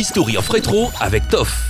History of Retro avec Toff.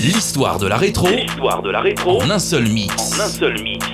L'histoire de la rétro L'histoire de la rétro en un seul mix. en un seul mix.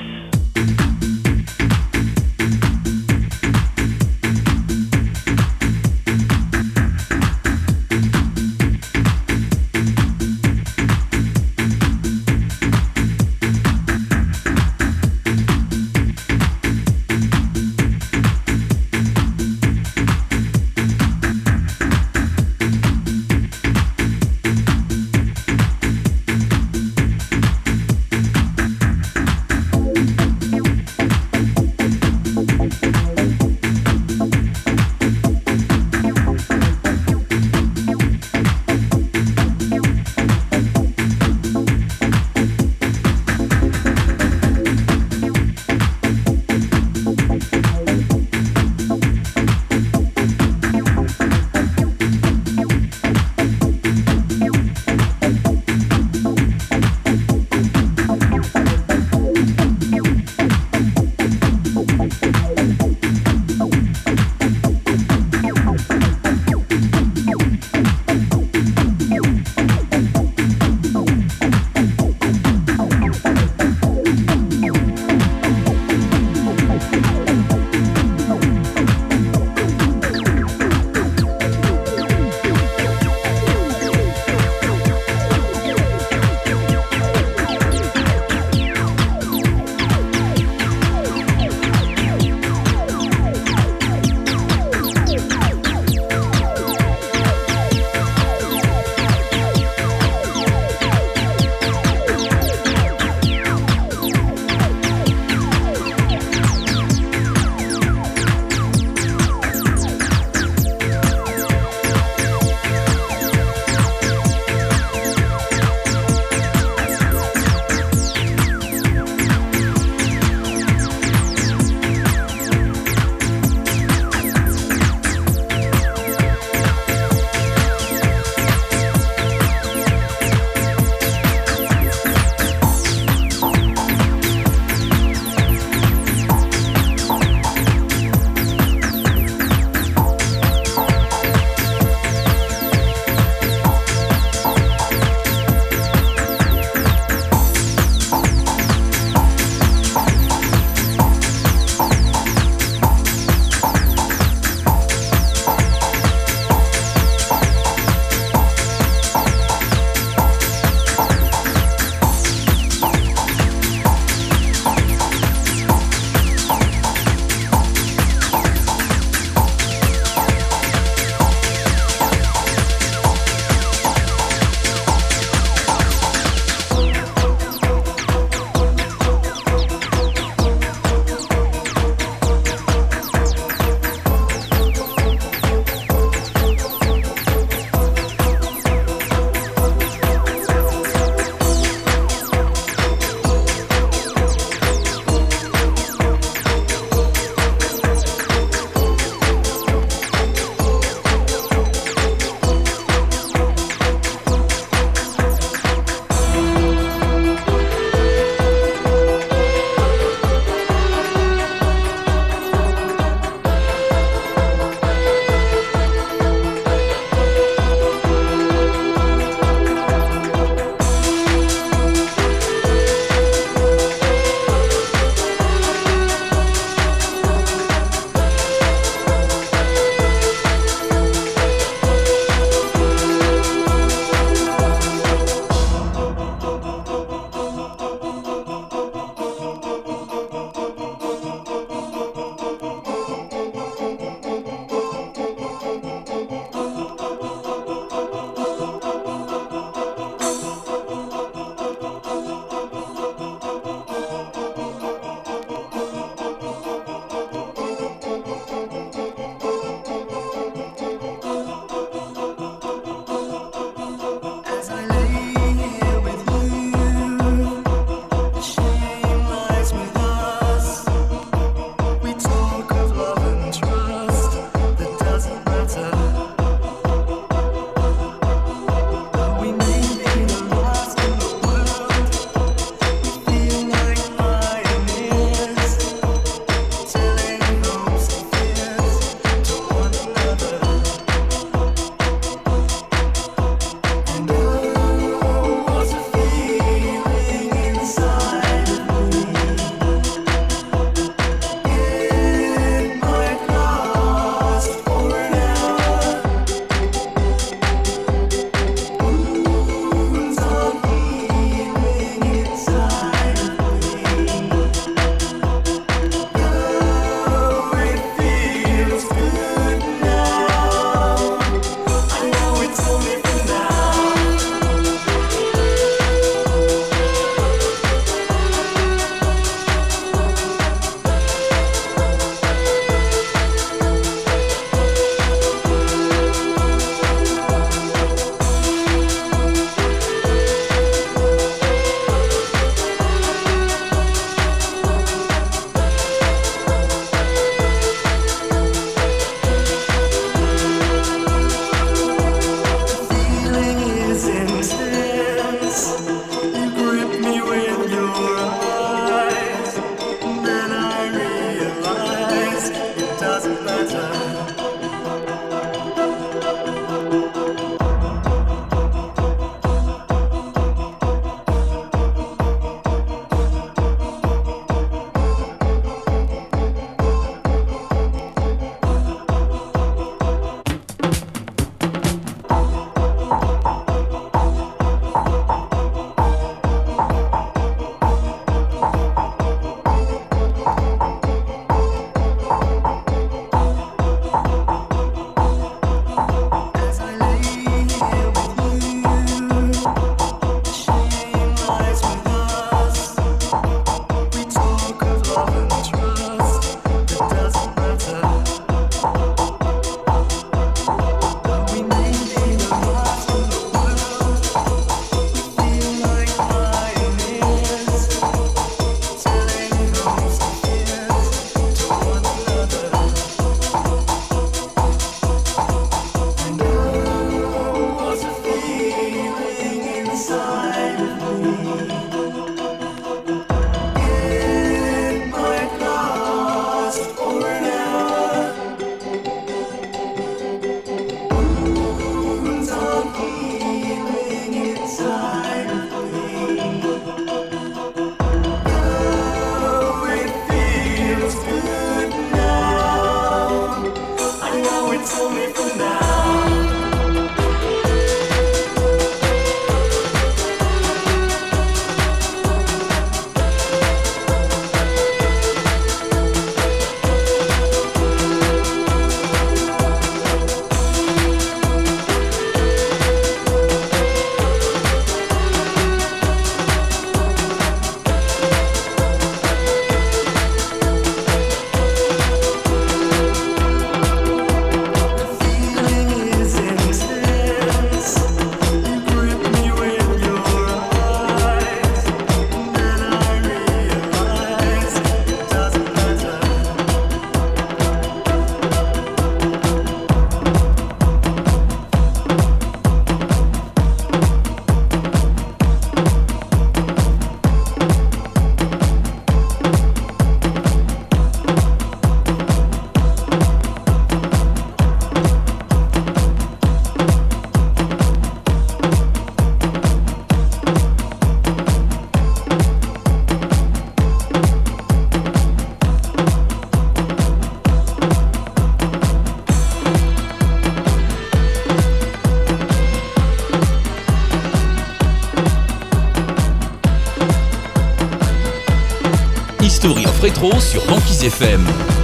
Rétro sur Banquise FM.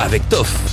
Avec Toff.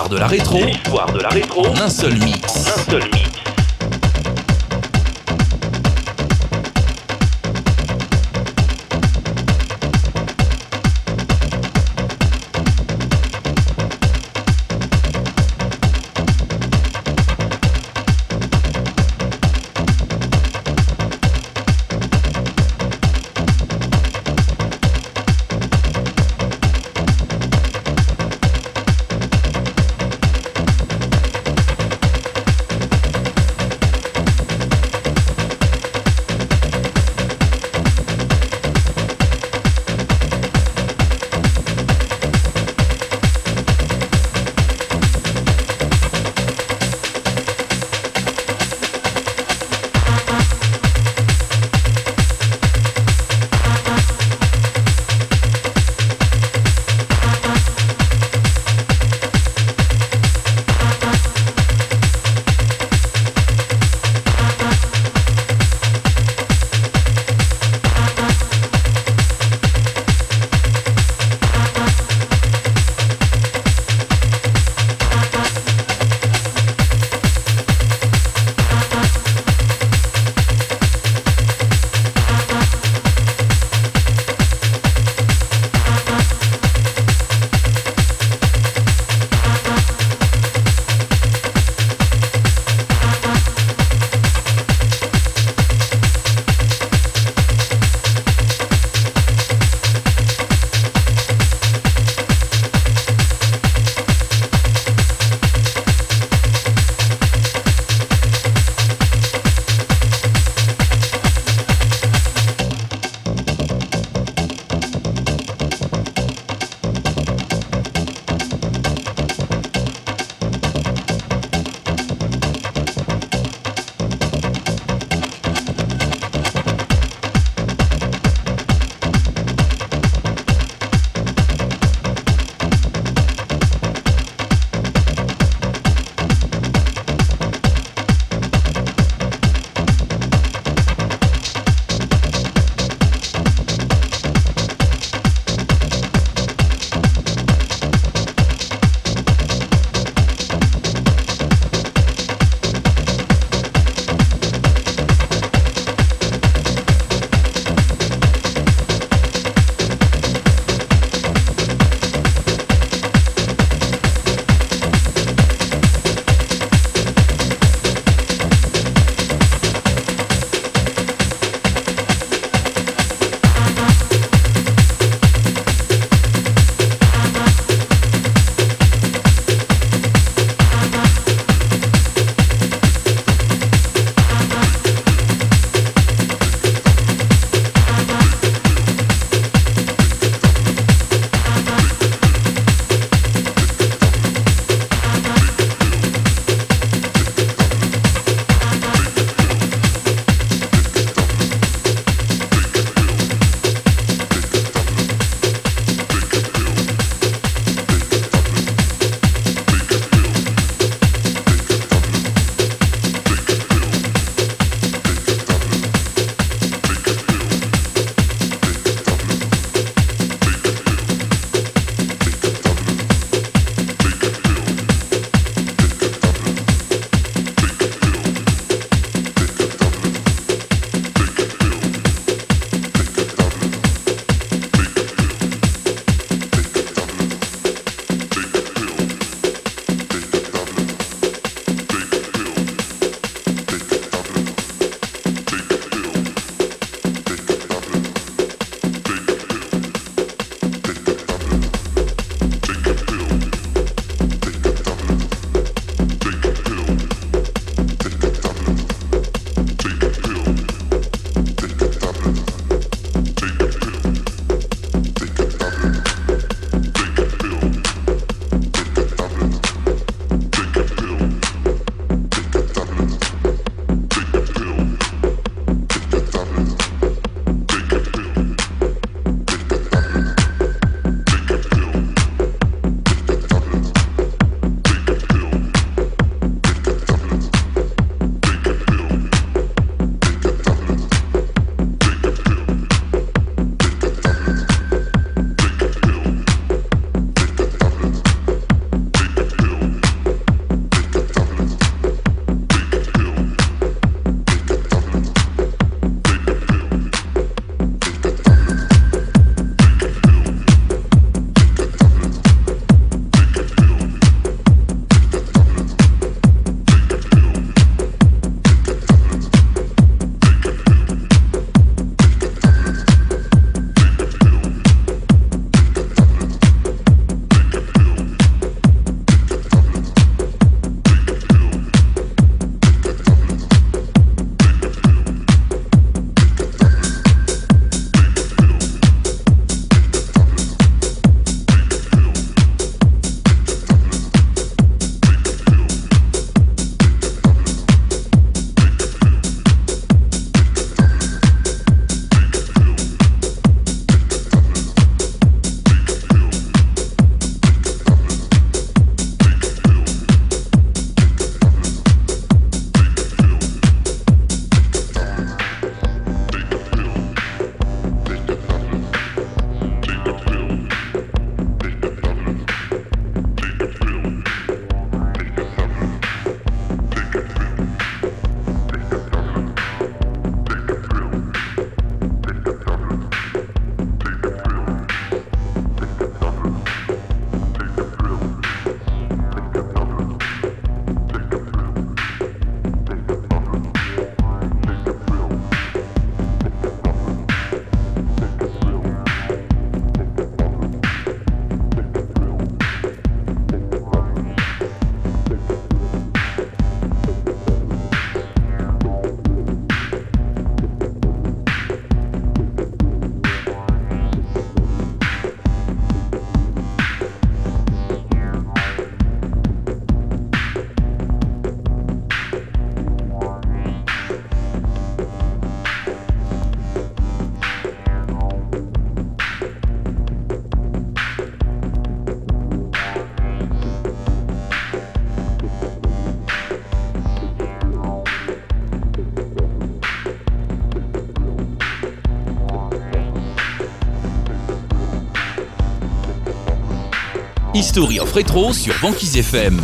L'histoire de la rétro L'histoire de la rétro en un seul en mix. un seul mix. History of Retro sur Banquise FM.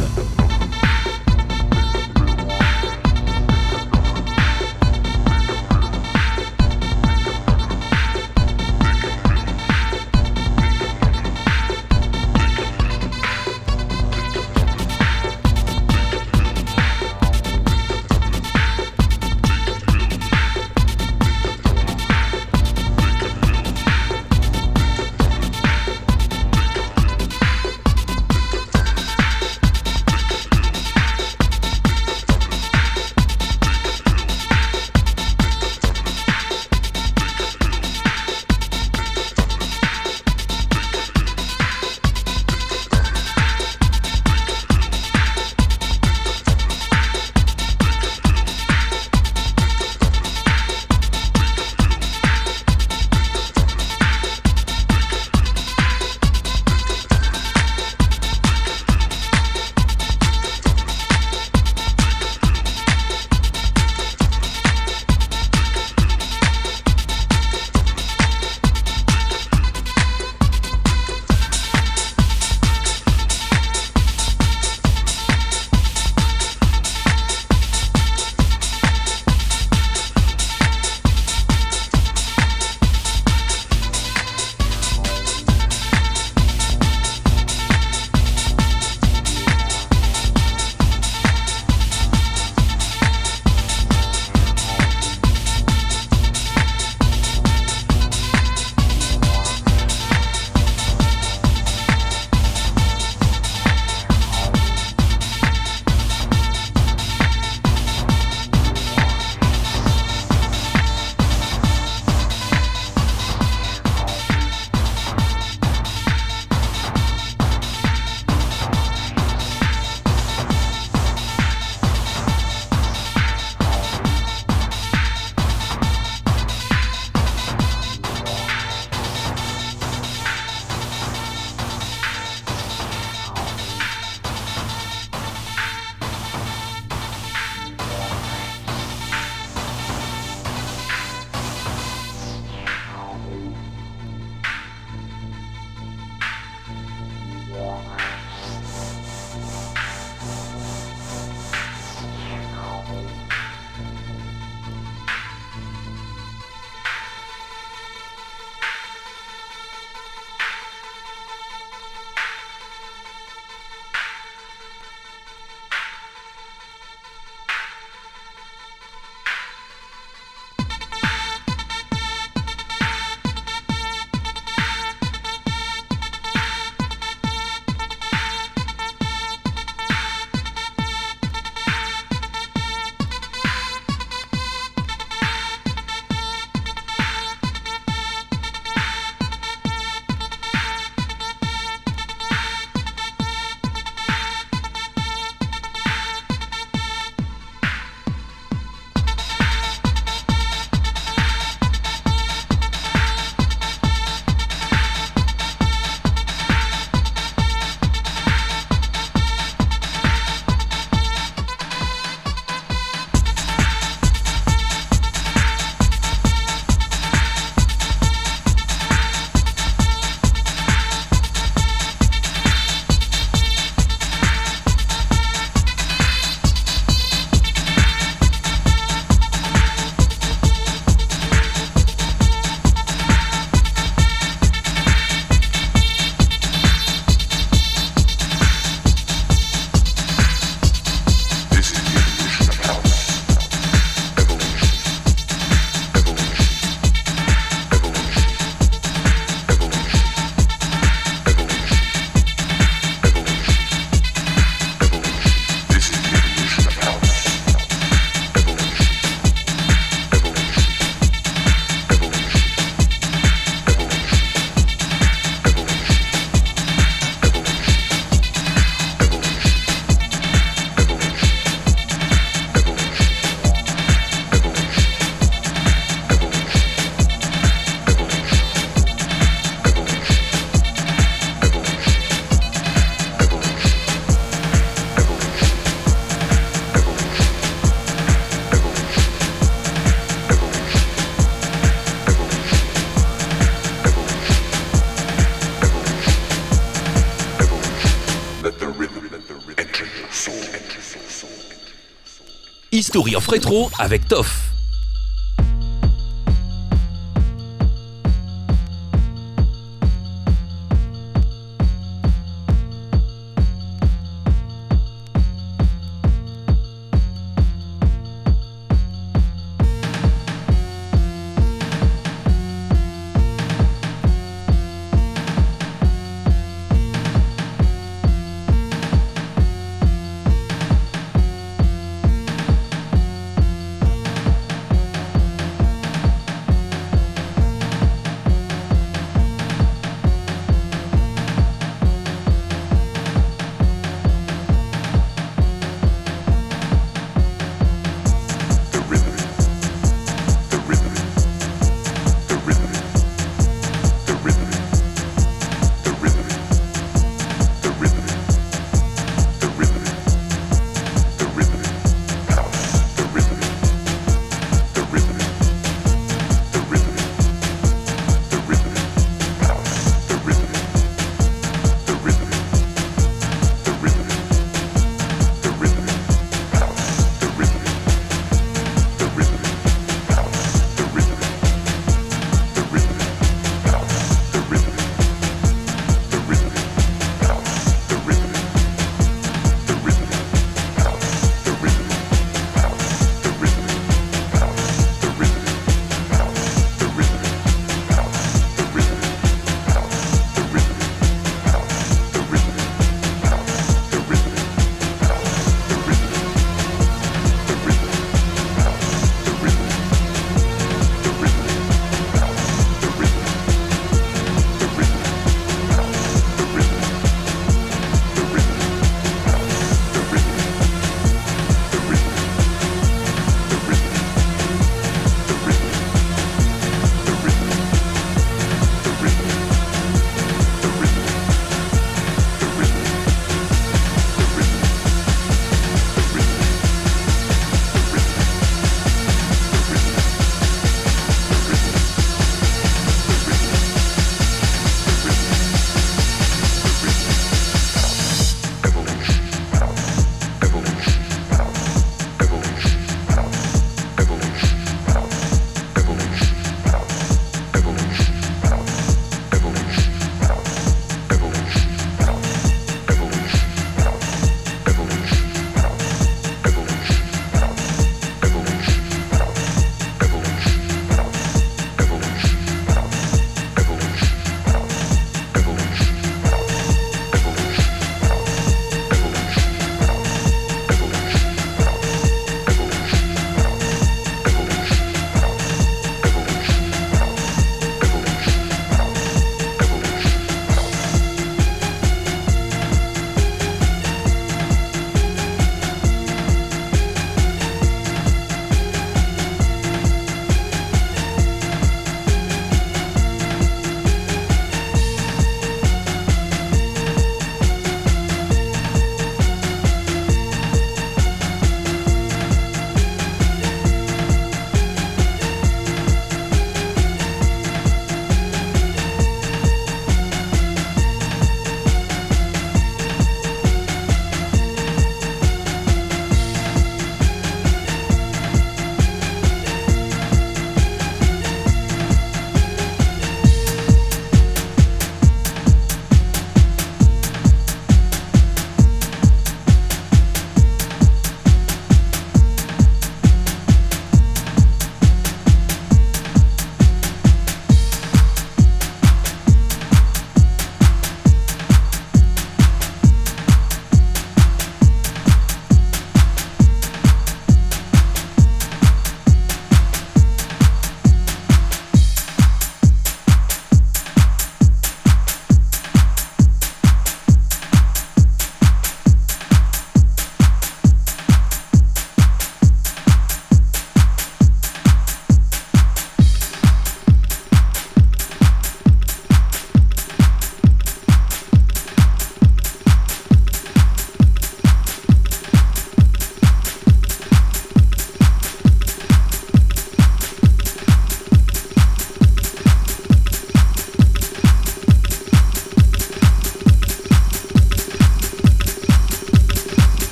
History of Rétro avec Toff.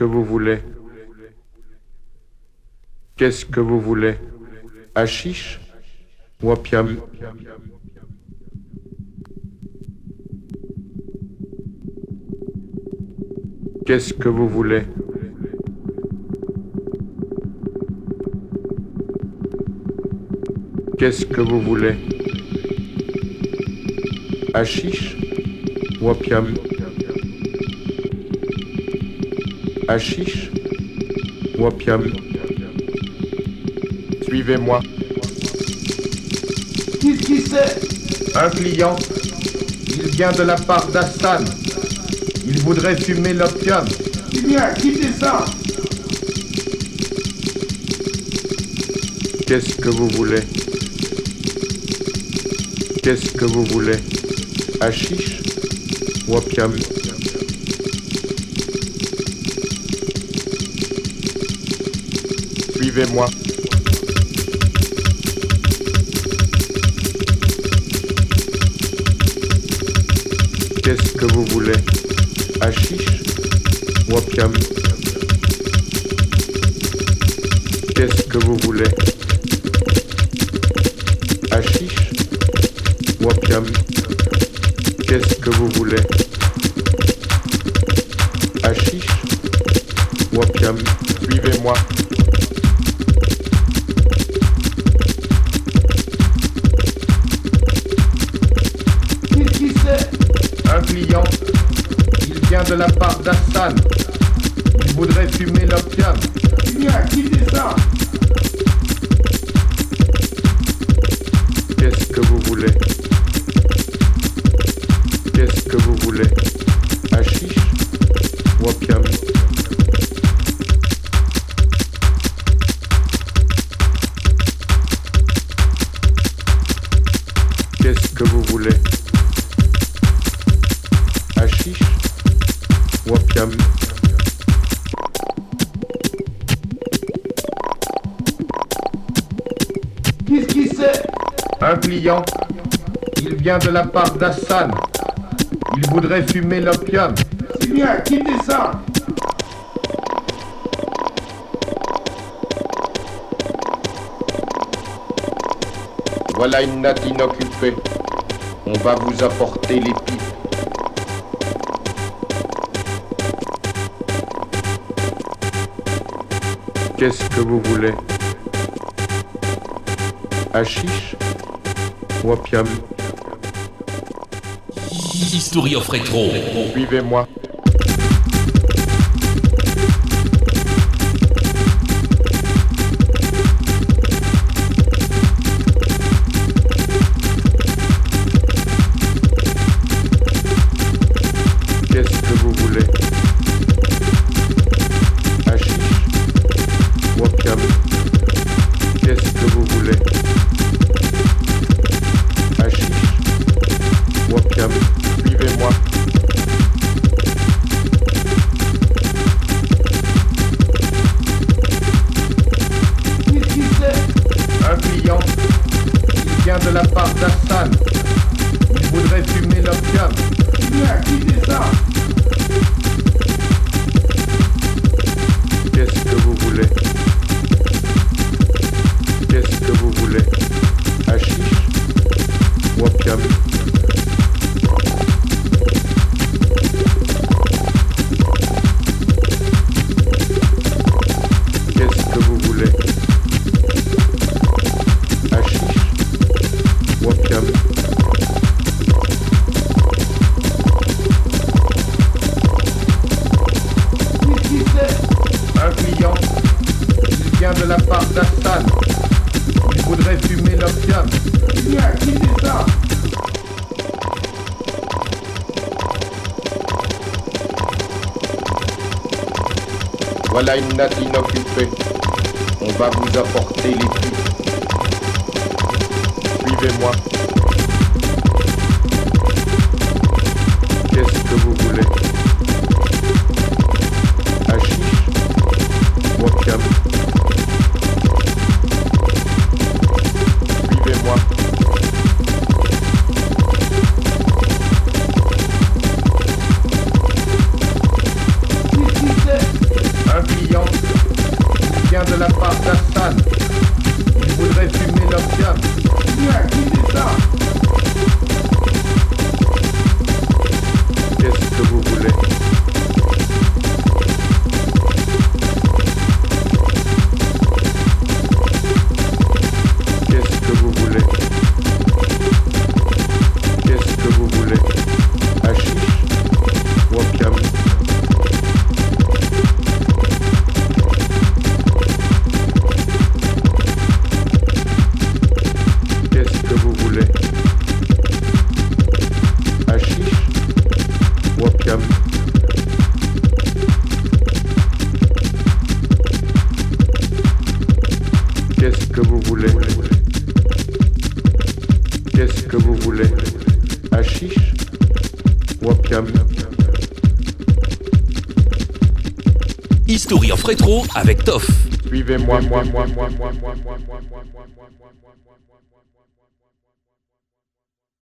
Que vous voulez. Qu'est-ce que vous voulez? Achiche ou opium? Qu'est-ce que vous voulez? Qu'est-ce que vous voulez? Achiche ou Achiche ou opium Suivez-moi. Qu'est-ce qui c'est? Un client. Il vient de la part d'Hassan. Il voudrait fumer l'opium. Eh bien, quittez ça Qu'est-ce que vous voulez? Qu'est-ce que vous voulez? Achiche ou opium Suivez-moi. Qu'est-ce que vous voulez? Achiche ou opium? Qu'est-ce que vous voulez? Achiche ou opium? Qu'est-ce que vous voulez? Il voudrait fumer l'opium. C'est bien, quittez ça Voilà une natte inoccupée. On va vous apporter les pipes. Qu'est-ce que vous voulez? Achiche ou opium? History of Retro. Suivez-moi. La part d'Hassan. Il voudrait fumer l'opium. Bien, quittez ça? Voilà une natte inoccupée. On va vous apporter les. Suivez-moi. Avec Toff.